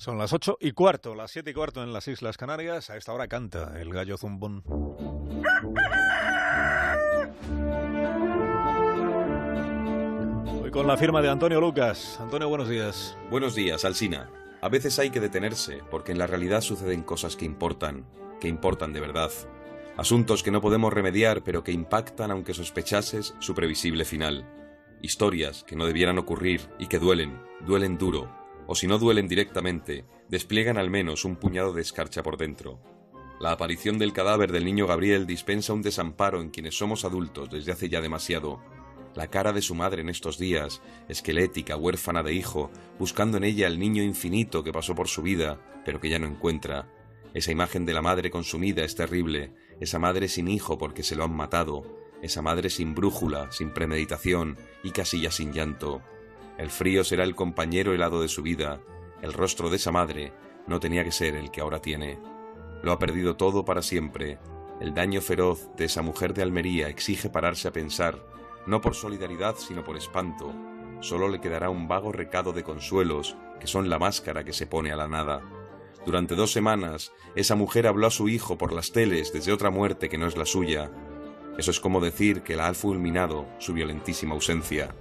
Son las ocho y cuarto, las siete y cuarto en las Islas Canarias. A esta hora canta el gallo zumbón. Hoy con la firma de Antonio Lucas. Antonio, buenos días. Buenos días, Alsina. A veces hay que detenerse, porque en la realidad suceden cosas que importan, que importan de verdad. Asuntos que no podemos remediar, pero que impactan, aunque sospechases, su previsible final. Historias que no debieran ocurrir y que duelen, duelen duro, o si no duelen directamente, despliegan al menos un puñado de escarcha por dentro. La aparición del cadáver del niño Gabriel dispensa un desamparo en quienes somos adultos desde hace ya demasiado. La cara de su madre en estos días, esquelética, huérfana de hijo, buscando en ella el niño infinito que pasó por su vida, pero que ya no encuentra. Esa imagen de la madre consumida es terrible, esa madre sin hijo porque se lo han matado, esa madre sin brújula, sin premeditación y casi ya sin llanto. El frío será el compañero helado de su vida. El rostro de esa madre no tenía que ser el que ahora tiene. Lo ha perdido todo para siempre. El daño feroz de esa mujer de Almería exige pararse a pensar, no por solidaridad sino por espanto. Solo le quedará un vago recado de consuelos, que son la máscara que se pone a la nada. Durante dos semanas, esa mujer habló a su hijo por las teles desde otra muerte que no es la suya. Eso es como decir que la ha fulminado su violentísima ausencia.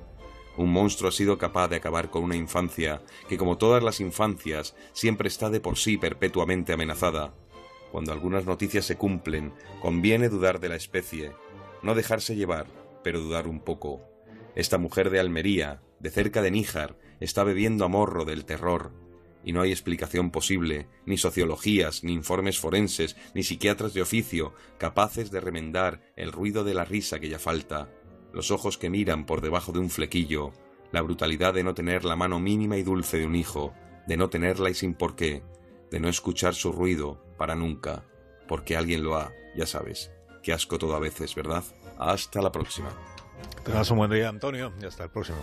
Un monstruo ha sido capaz de acabar con una infancia que, como todas las infancias, siempre está de por sí perpetuamente amenazada. Cuando algunas noticias se cumplen, conviene dudar de la especie, no dejarse llevar, pero dudar un poco. Esta mujer de Almería, de cerca de Níjar, está bebiendo a morro del terror, y no hay explicación posible, ni sociologías, ni informes forenses, ni psiquiatras de oficio capaces de remendar el ruido de la risa que ya falta los ojos que miran por debajo de un flequillo, la brutalidad de no tener la mano mínima y dulce de un hijo, de no tenerla y sin por qué, de no escuchar su ruido para nunca, porque alguien lo ha, ya sabes. Qué asco todo a veces, ¿verdad? Hasta la próxima. Tengas un buen día, Antonio, y hasta el próximo.